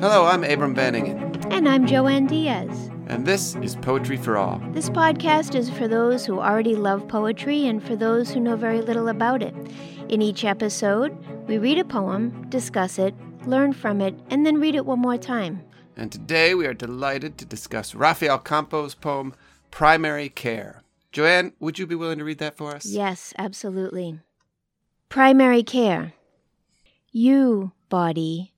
Hello, I'm Abram Van Engen, And I'm Joanne Diaz. and this is Poetry for All. This podcast is for those who already love poetry and for those who know very little about it. In each episode, we read a poem, discuss it, learn from it, and then read it one more time. And today we are delighted to discuss Rafael Campo's poem, Primary Care. Joanne, would you be willing to read that for us? Yes, absolutely. Primary care. You, body,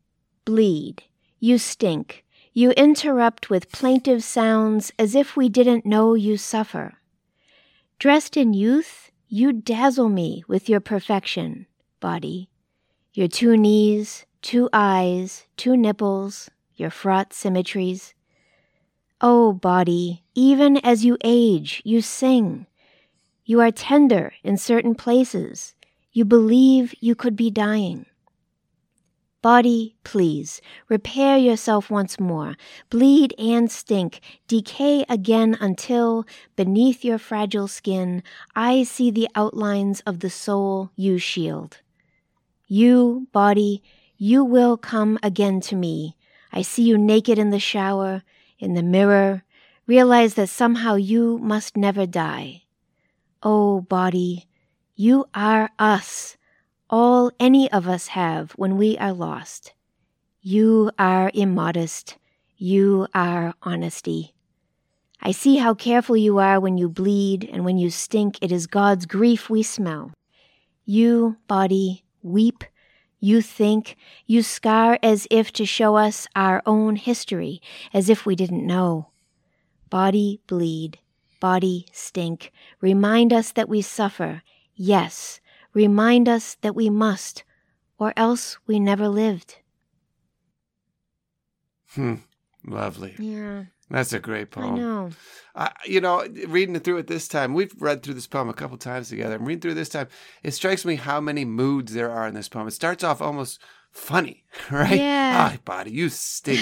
bleed. You stink. You interrupt with plaintive sounds as if we didn't know you suffer. Dressed in youth, you dazzle me with your perfection, body. Your two knees, two eyes, two nipples, your fraught symmetries. Oh, body, even as you age, you sing. You are tender in certain places. You believe you could be dying. Body, please, repair yourself once more. Bleed and stink. Decay again until, beneath your fragile skin, I see the outlines of the soul you shield. You, body, you will come again to me. I see you naked in the shower, in the mirror. Realize that somehow you must never die. Oh, body, you are us, all any of us have when we are lost. You are immodest. You are honesty. I see how careful you are when you bleed, and when you stink, it is God's grief we smell. You, body, weep. You think. You scar as if to show us our own history, as if we didn't know. Body, bleed. Body, stink. Remind us that we suffer. Yes, remind us that we must, or else we never lived. Hmm, lovely. Yeah, That's a great poem. I know. I, you know, reading through it this time, we've read through this poem a couple times together. I'm reading through this time. It strikes me how many moods there are in this poem. It starts off almost funny, right? Yeah. Ah, body, you stink.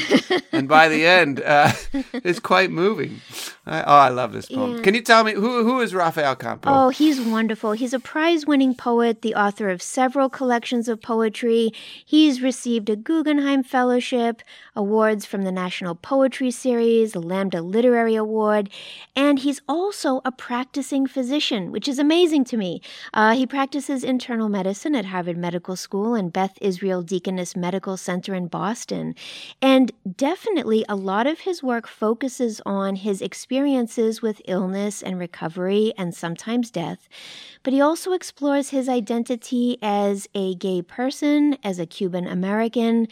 and by the end, uh, it's quite moving. I, oh, I love this poem. Yeah. Can you tell me who who is Rafael Campos? Oh, he's wonderful. He's a prize winning poet, the author of several collections of poetry. He's received a Guggenheim Fellowship, awards from the National Poetry Series, the Lambda Literary Award, and he's also a practicing physician, which is amazing to me. Uh, he practices internal medicine at Harvard Medical School and Beth Israel Deaconess Medical Center in Boston. And definitely a lot of his work focuses on his experiences with illness and recovery and sometimes death. But he also explores his identity as a gay person, as a Cuban American,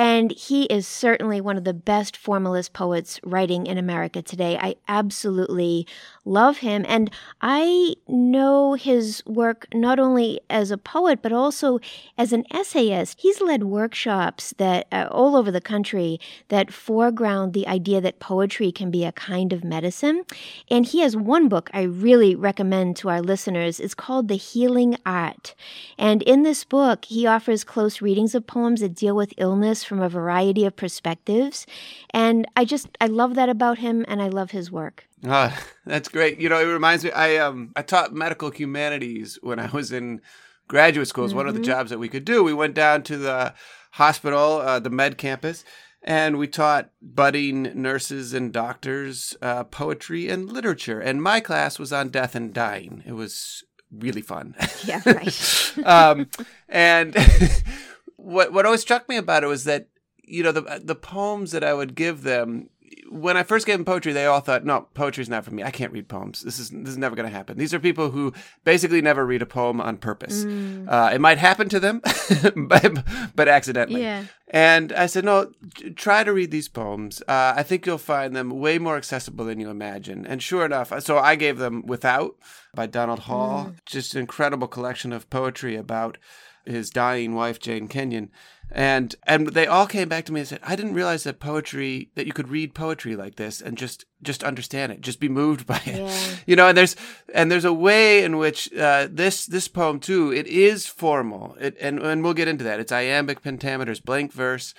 and he is certainly one of the best formalist poets writing in America today. I absolutely love him. And I know his work not only as a poet, but also as an essayist. He's led workshops that uh, all over the country that foreground the idea that poetry can be a kind of medicine. And he has one book I really recommend to our listeners. It's called The Healing Art. And in this book, he offers close readings of poems that deal with illness from a variety of perspectives. And I just, I love that about him and I love his work. Ah, that's great. You know, it reminds me. I um I taught medical humanities when I was in graduate school. It's one of the jobs that we could do. We went down to the hospital, uh, the med campus, and we taught budding nurses and doctors uh, poetry and literature. And my class was on death and dying. It was really fun. Yeah, right. um, and what what always struck me about it was that you know the the poems that I would give them when I first gave them poetry, they all thought, "No, poetry's not for me. I can't read poems. This is this is never going to happen." These are people who basically never read a poem on purpose. Uh, it might happen to them, but, but accidentally. Yeah. And I said, "No, try to read these poems. Uh, I think you'll find them way more accessible than you imagine." And sure enough, so I gave them "Without" by Donald Hall, just an incredible collection of poetry about his dying wife Jane Kenyon. And and they all came back to me and said, I didn't realize that poetry that you could read poetry like this and just just understand it, just be moved by it. Yeah. You know, and there's and there's a way in which uh, this this poem too, it is formal. It and and we'll get into that. It's iambic pentameters, blank verse.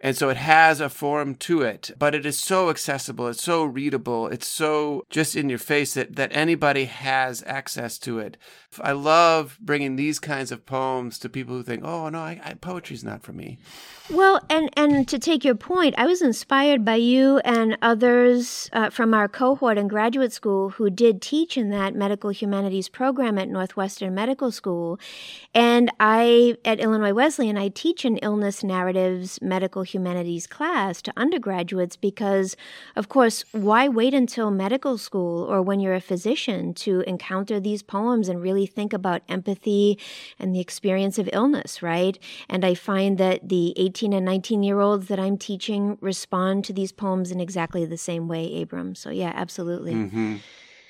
And so it has a form to it, but it is so accessible, it's so readable, it's so just in your face that, that anybody has access to it. I love bringing these kinds of poems to people who think, oh, no, I, I, poetry's not for me. Well, and, and to take your point, I was inspired by you and others uh, from our cohort in graduate school who did teach in that medical humanities program at Northwestern Medical School. And I, at Illinois Wesleyan, I teach in illness narratives medical humanities class to undergraduates because, of course, why wait until medical school or when you're a physician to encounter these poems and really think about empathy and the experience of illness, right? And I find that the 18 and 19 year olds that I'm teaching respond to these poems in exactly the same way, Abram. So, yeah, absolutely. Mm-hmm.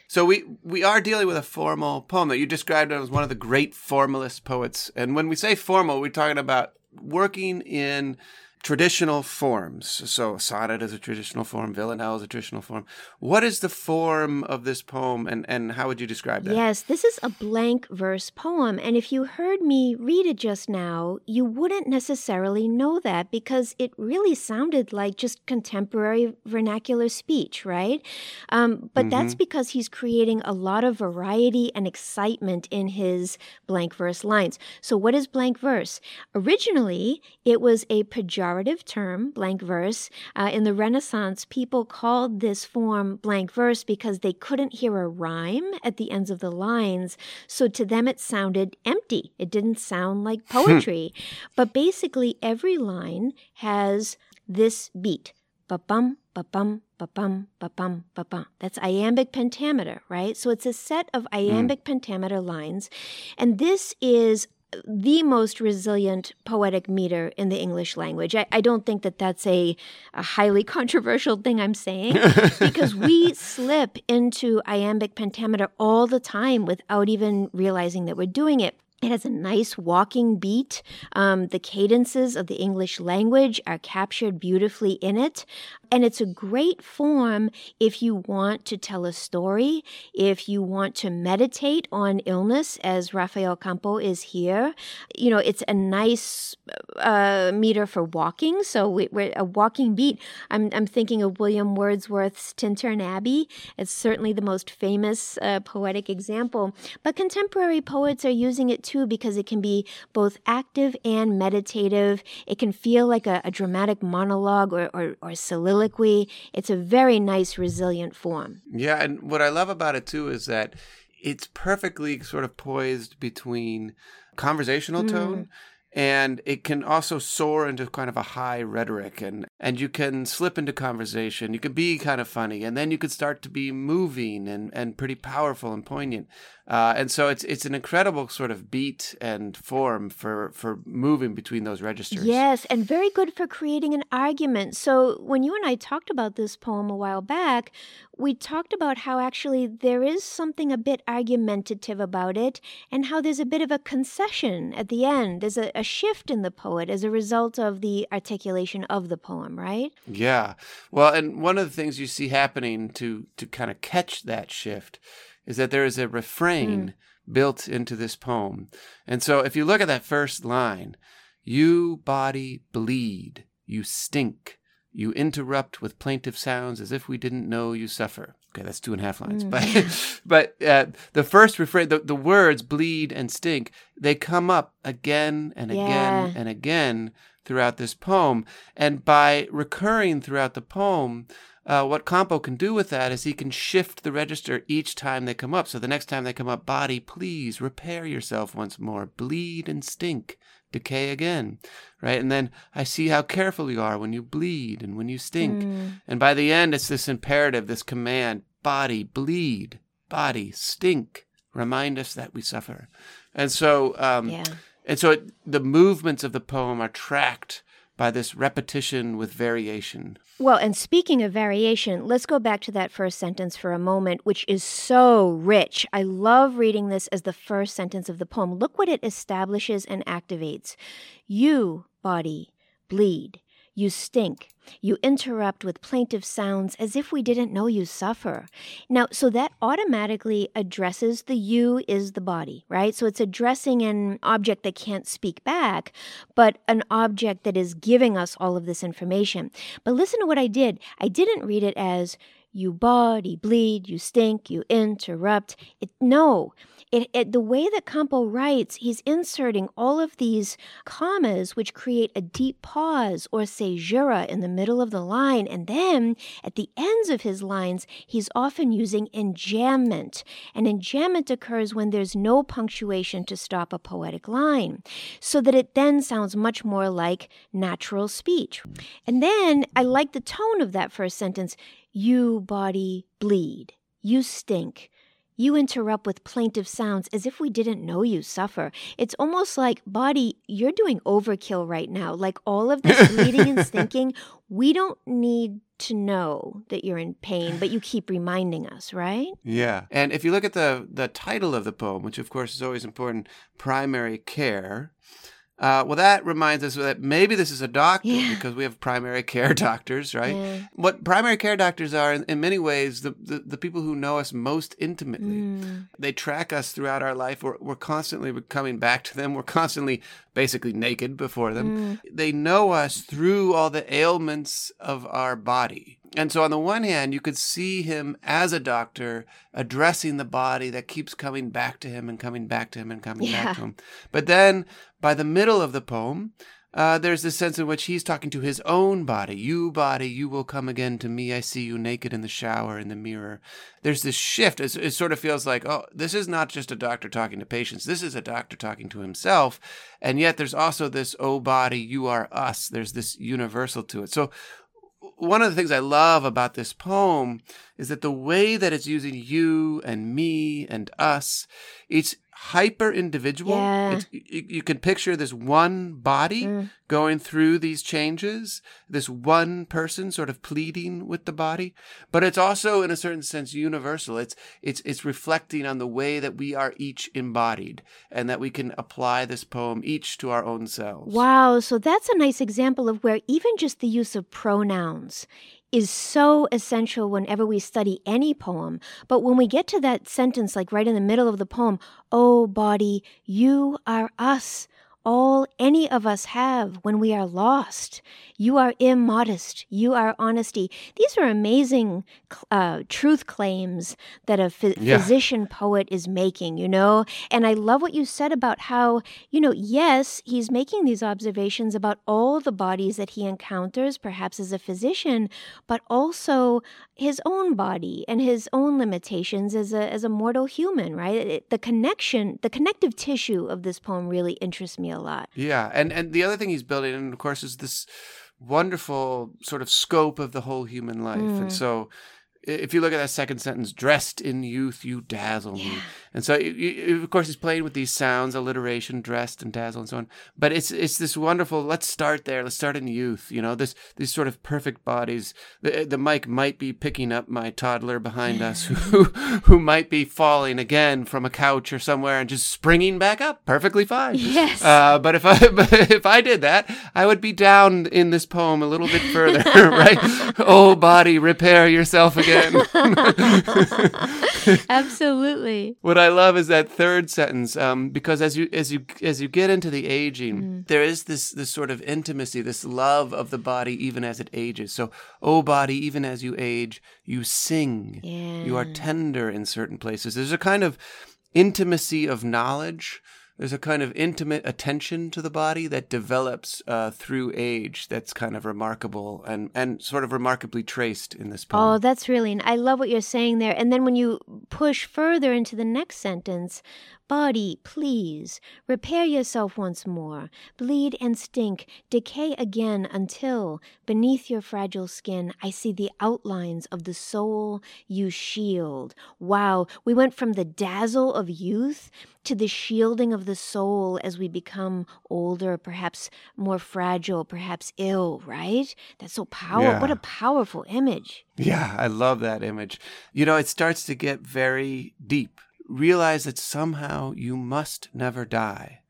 So we we are dealing with a formal poem that you described as one of the great formalist poets. And when we say formal, we're talking about working in traditional forms. So sonnet is a traditional form, villanelle is a traditional form. What is the form of this poem and, and how would you describe that? Yes, this is a blank verse poem. And if you heard me read it just now, you wouldn't necessarily know that because it really sounded like just contemporary vernacular speech, right? Um, but mm-hmm. that's because he's creating a lot of variety and excitement in his blank verse lines. So, what is blank verse? Originally, it was a pejorative pejorative term, blank verse. Uh, in the Renaissance, people called this form blank verse because they couldn't hear a rhyme at the ends of the lines. So to them, it sounded empty. It didn't sound like hmm. poetry. but basically, every line has this beat ba-bum, ba-bum, ba-bum, ba-bum, ba-bum. That's iambic pentameter, right? So it's a set of hmm. iambic mm. pentameter lines. And this is the most resilient poetic meter in the English language. I, I don't think that that's a, a highly controversial thing I'm saying because we slip into iambic pentameter all the time without even realizing that we're doing it. It has a nice walking beat. Um, the cadences of the English language are captured beautifully in it. And it's a great form if you want to tell a story, if you want to meditate on illness, as Rafael Campo is here. You know, it's a nice uh, meter for walking. So we, are a walking beat. I'm, I'm thinking of William Wordsworth's Tintern Abbey. It's certainly the most famous uh, poetic example. But contemporary poets are using it too because it can be both active and meditative. It can feel like a, a dramatic monologue or, or, or soliloquy soliloquy. It's a very nice, resilient form. Yeah, and what I love about it too is that it's perfectly sort of poised between conversational mm. tone and it can also soar into kind of a high rhetoric and and you can slip into conversation you can be kind of funny and then you could start to be moving and and pretty powerful and poignant uh, and so it's it's an incredible sort of beat and form for for moving between those registers. Yes, and very good for creating an argument. So when you and I talked about this poem a while back, we talked about how actually there is something a bit argumentative about it, and how there's a bit of a concession at the end. There's a, a shift in the poet as a result of the articulation of the poem, right? Yeah. Well, and one of the things you see happening to to kind of catch that shift is that there is a refrain mm. built into this poem. And so if you look at that first line, you body bleed, you stink, you interrupt with plaintive sounds as if we didn't know you suffer. Okay, that's two and a half lines. Mm. But but uh, the first refrain, the, the words bleed and stink, they come up again and again yeah. and again throughout this poem. And by recurring throughout the poem, uh, what Campo can do with that is he can shift the register each time they come up. So the next time they come up, body, please repair yourself once more, bleed and stink, decay again, right? And then I see how careful you are when you bleed and when you stink. Mm. And by the end, it's this imperative, this command body, bleed, body, stink, remind us that we suffer. And so, um, yeah. and so it, the movements of the poem are tracked by this repetition with variation. Well, and speaking of variation, let's go back to that first sentence for a moment, which is so rich. I love reading this as the first sentence of the poem. Look what it establishes and activates. You, body, bleed. You stink. You interrupt with plaintive sounds as if we didn't know you suffer. Now, so that automatically addresses the you is the body, right? So it's addressing an object that can't speak back, but an object that is giving us all of this information. But listen to what I did. I didn't read it as you body bleed, you stink, you interrupt. It, no, it, it, the way that Campo writes, he's inserting all of these commas which create a deep pause or caesura in the middle of the line. And then at the ends of his lines, he's often using enjambment. And enjambment occurs when there's no punctuation to stop a poetic line, so that it then sounds much more like natural speech. And then I like the tone of that first sentence. You body bleed. You stink. You interrupt with plaintive sounds as if we didn't know you suffer. It's almost like, body, you're doing overkill right now. Like all of this bleeding and stinking, we don't need to know that you're in pain, but you keep reminding us, right? Yeah. And if you look at the the title of the poem, which of course is always important, primary care, uh, well, that reminds us that maybe this is a doctor Yeah. because we have primary care doctors, right? Yeah. What primary care doctors are, in, in many ways, the, the, the people who know us most intimately. Mm. They track us throughout our life. We're, we're constantly coming back to them. We're constantly basically naked before them. They know us through all the ailments of our body. And so, on the one hand, you could see him as a doctor addressing the body that keeps coming back to him and coming back to him and coming Yeah. back to him. But then, by the middle of the poem, uh, there's this sense in which he's talking to his own body. You, body, you will come again to me. I see you naked in the shower, in the mirror. There's this shift. It's, it sort of feels like, oh, this is not just a doctor talking to patients. This is a doctor talking to himself. And yet there's also this, oh, body, you are us. There's this universal to it. So, one of the things I love about this poem is that the way that it's using you and me and us, it's hyper individual. Yeah. It's, you, you can picture this one body Mm. going through these changes, this one person sort of pleading with the body, but it's also in a certain sense universal. It's it's it's reflecting on the way that we are each embodied and that we can apply this poem each to our own selves. Wow. So that's a nice example of where even just the use of pronouns is so essential whenever we study any poem. But when we get to that sentence, like right in the middle of the poem, oh, body, you are us. All any of us have when we are lost. You are immodest. You are honesty. These are amazing uh, truth claims that a phy- Yeah. physician poet is making, you know? And I love what you said about how, you know, yes, he's making these observations about all the bodies that he encounters, perhaps as a physician, but also his own body and his own limitations as a, as a mortal human, right? It- the connection, the connective tissue of this poem really interests me a lot. Yeah, and and the other thing he's building, and of course, is this wonderful sort of scope of the whole human life. Mm. And so, if you look at that second sentence, "Dressed in youth, you dazzle me," Yeah. and so you- you- of course he's playing with these sounds, alliteration, dressed and dazzle, and so on. But it's it's this wonderful. Let's start there. Let's start in youth. You know, this these sort of perfect bodies. The, the mic might be picking up my toddler behind us, who who might be falling again from a couch or somewhere and just springing back up perfectly fine. Yes. Uh, but if I but if I did that, I would be down in this poem a little bit further, right? Oh, body, repair yourself again. Absolutely. what I love is that third sentence, um, because as you as you as you get into the aging, Mm. there is this this sort of intimacy, this love of the body even as it ages. So, oh, body, even as you age, you sing. Yeah. You are tender in certain places. There's a kind of intimacy of knowledge. There's a kind of intimate attention to the body that develops uh, through age that's kind of remarkable and, and sort of remarkably traced in this poem. Oh, that's really, I love what you're saying there. And then when you push further into the next sentence, body, please, repair yourself once more, bleed and stink, decay again until, beneath your fragile skin, I see the outlines of the soul you shield. Wow, we went from the dazzle of youth to the shielding of the soul as we become older, perhaps more fragile, perhaps ill, right? That's so powerful. What a powerful image. Yeah, I love that image. You know, it starts to get very deep. Realize that somehow you must never die.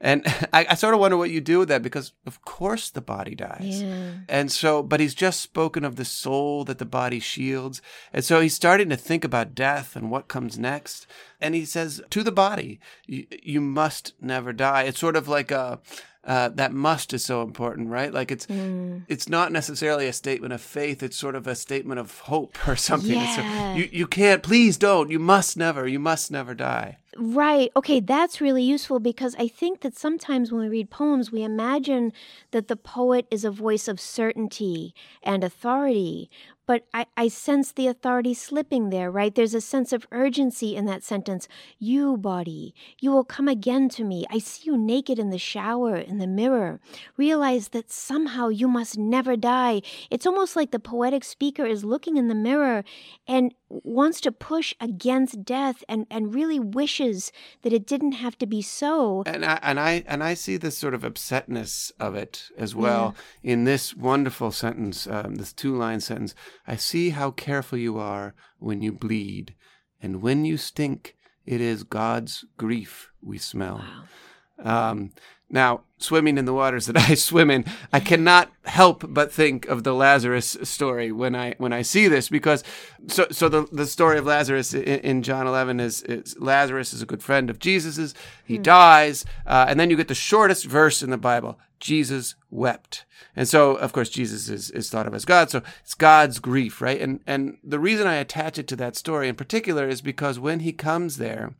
And I, I, sort of wonder what you do with that because, of course, the body dies. Yeah. And so, but he's just spoken of the soul that the body shields. And so he's starting to think about death and what comes next. And he says to the body, you, you must never die. It's sort of like a, uh, that must is so important, right? Like it's mm. it's not necessarily a statement of faith; it's sort of a statement of hope or something. Yeah. So you you can't, please don't. You must never. You must never die. Right. Okay, that's really useful because I think that sometimes when we read poems, we imagine that the poet is a voice of certainty and authority, but I, I sense the authority slipping there, right? There's a sense of urgency in that sentence. You, body, you will come again to me. I see you naked in the shower, in the mirror. Realize that somehow you must never die. It's almost like the poetic speaker is looking in the mirror and wants to push against death and, and really wishes that it didn't have to be so. And I and I and I see this sort of upsetness of it as well yeah. in this wonderful sentence, um, this two line sentence. I see how careful you are when you bleed, and when you stink, it is God's grief we smell. Wow. Um, now, swimming in the waters that I swim in, I cannot help but think of the Lazarus story when I when I see this because so so the the story of Lazarus in, in John 11 is, is, Lazarus is a good friend of Jesus's. He hmm. dies, uh, and then you get the shortest verse in the Bible. Jesus wept. And so, of course, Jesus is, is thought of as God. So it's God's grief, right? And and the reason I attach it to that story in particular is because when he comes there,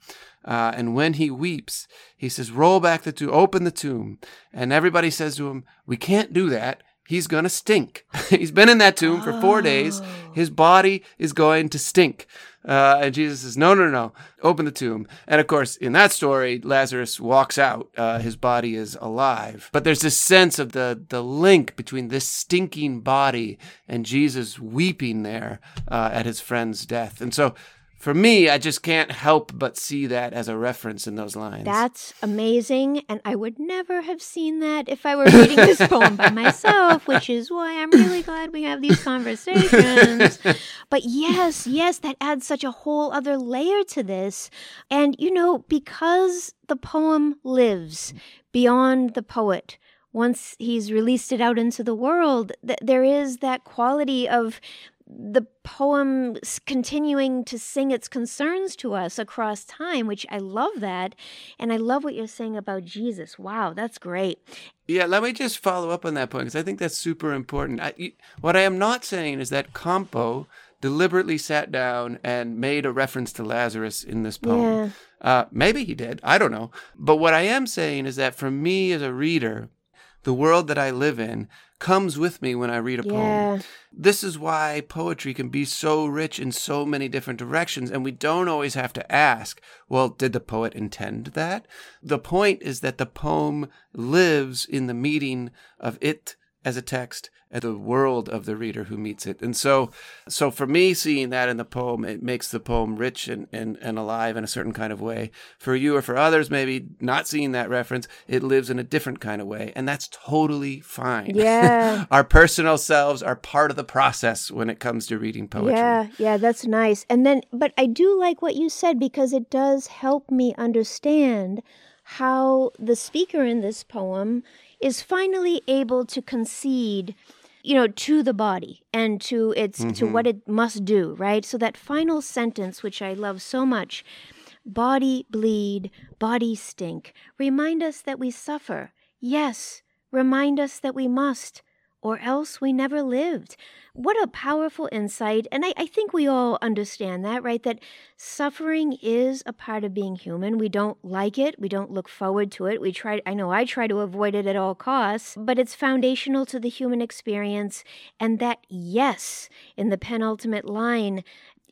uh, and when he weeps, he says, Roll back the tomb, open the tomb. And everybody says to him, We can't do that. He's going to stink. He's been in that tomb for four days. Oh. His body is going to stink. Uh, and Jesus says, No, no, no, open the tomb. And of course, in that story, Lazarus walks out. Uh, his body is alive. But there's this sense of the, the link between this stinking body and Jesus weeping there uh, at his friend's death. And so for me, I just can't help but see that as a reference in those lines. That's amazing. And I would never have seen that if I were reading this poem by myself, which is why I'm really glad we have these conversations. but yes, yes, that adds such a whole other layer to this. And, you know, because the poem lives beyond the poet, once he's released it out into the world, th- there is that quality of the poem continuing to sing its concerns to us across time, which I love that. And I love what you're saying about Jesus. Wow, that's great. Yeah, let me just follow up on that point because I think that's super important. I, what I am not saying is that Campo deliberately sat down and made a reference to Lazarus in this poem. Yeah. Uh, maybe he did. I don't know. But what I am saying is that for me as a reader, the world that I live in comes with me when I read a yeah. poem. This is why poetry can be so rich in so many different directions, and we don't always have to ask, well, did the poet intend that? The point is that the poem lives in the meeting of it as a text and the world of the reader who meets it. And so, so for me, seeing that in the poem, it makes the poem rich and, and, and alive in a certain kind of way. For you or for others, maybe not seeing that reference, it lives in a different kind of way. And that's totally fine. Yeah. Our personal selves are part of the process when it comes to reading poetry. Yeah, yeah, that's nice. And then, but I do like what you said because it does help me understand how the speaker in this poem is finally able to concede you know to the body and to its mm-hmm. to what it must do right? So that final sentence which i love so much body bleed body stink. Remind us that we suffer. Yes remind us that we must or else we never lived. What a powerful insight. And I, I, think we all understand that, right? That suffering is a part of being human. We don't like it. We don't look forward to it. We try, I know I try to avoid it at all costs, but it's foundational to the human experience. And that, yes, in the penultimate line,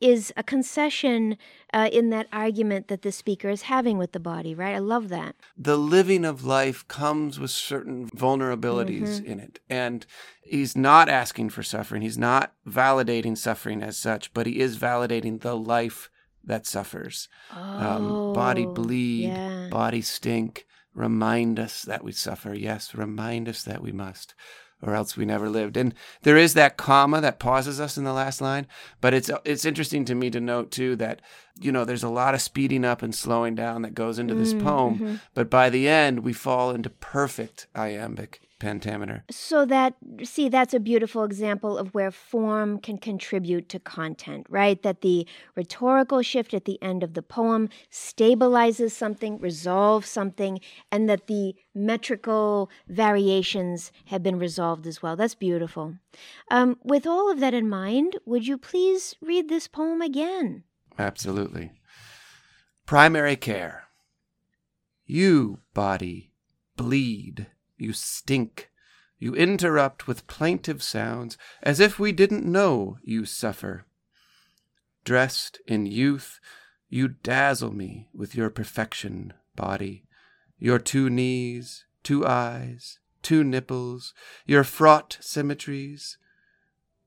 is a concession uh, in that argument that the speaker is having with the body, right? I love that. The living of life comes with certain vulnerabilities mm-hmm. in it. And he's not asking for suffering, he's not validating suffering as such, but he is validating the life that suffers. Oh, um, body bleed, yeah. body stink. Remind us that we suffer. Yes, remind us that we must or else we never lived. And there is that comma that pauses us in the last line, but it's it's interesting to me to note too that you know there's a lot of speeding up and slowing down that goes into this poem, Mm-hmm. but by the end we fall into perfect iambic pentameter. So that see that's a beautiful example of where form can contribute to content, right? That the rhetorical shift at the end of the poem stabilizes something, resolves something, and that the metrical variations have been resolved as well. That's beautiful. Um, with all of that in mind, would you please read this poem again? Absolutely. Primary care. You, body, bleed. You stink. You interrupt with plaintive sounds as if we didn't know you suffer. Dressed in youth, you dazzle me with your perfection, body. Your two knees, two eyes, two nipples, your fraught symmetries.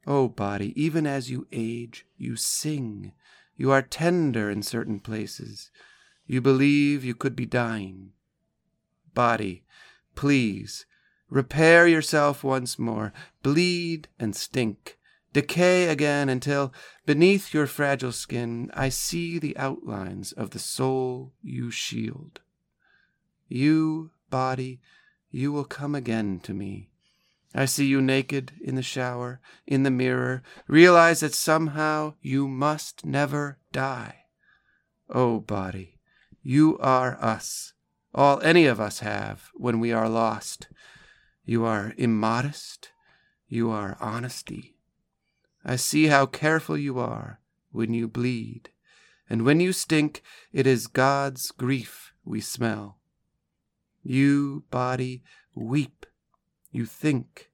Oh, body, even as you age, you sing. You are tender in certain places. You believe you could be dying. Body, please, repair yourself once more. Bleed and stink. Decay again until, beneath your fragile skin, I see the outlines of the soul you shield. You, body, you will come again to me. I see you naked in the shower, in the mirror, realize that somehow you must never die. Oh, body, you are us, all any of us have when we are lost. You are immodest, you are honesty. I see how careful you are when you bleed, and when you stink, it is God's grief we smell. You, body, weep, you think,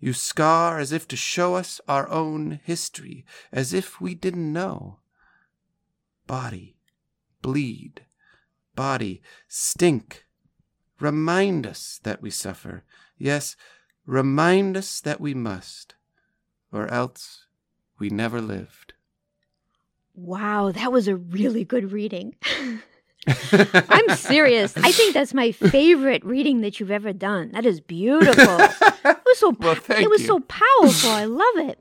you scar as if to show us our own history, as if we didn't know. Body, bleed, body, stink. Remind us that we suffer. Yes, remind us that we must, or else we never lived. Wow, that was a really good reading. I'm serious. I think that's my favorite reading that you've ever done. That is beautiful. It was so Well, it was you. so powerful. I love it.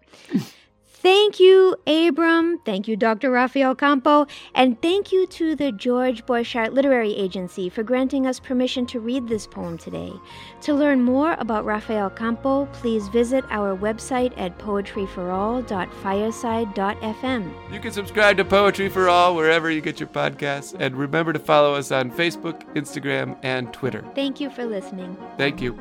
Thank you, Abram. Thank you, Dr. Rafael Campo. And thank you to the George Borchardt Literary Agency for granting us permission to read this poem today. To learn more about Rafael Campo, please visit our website at poetryforall.fireside.fm. You can subscribe to Poetry for All wherever you get your podcasts, and remember to follow us on Facebook, Instagram, and Twitter. Thank you for listening. Thank you.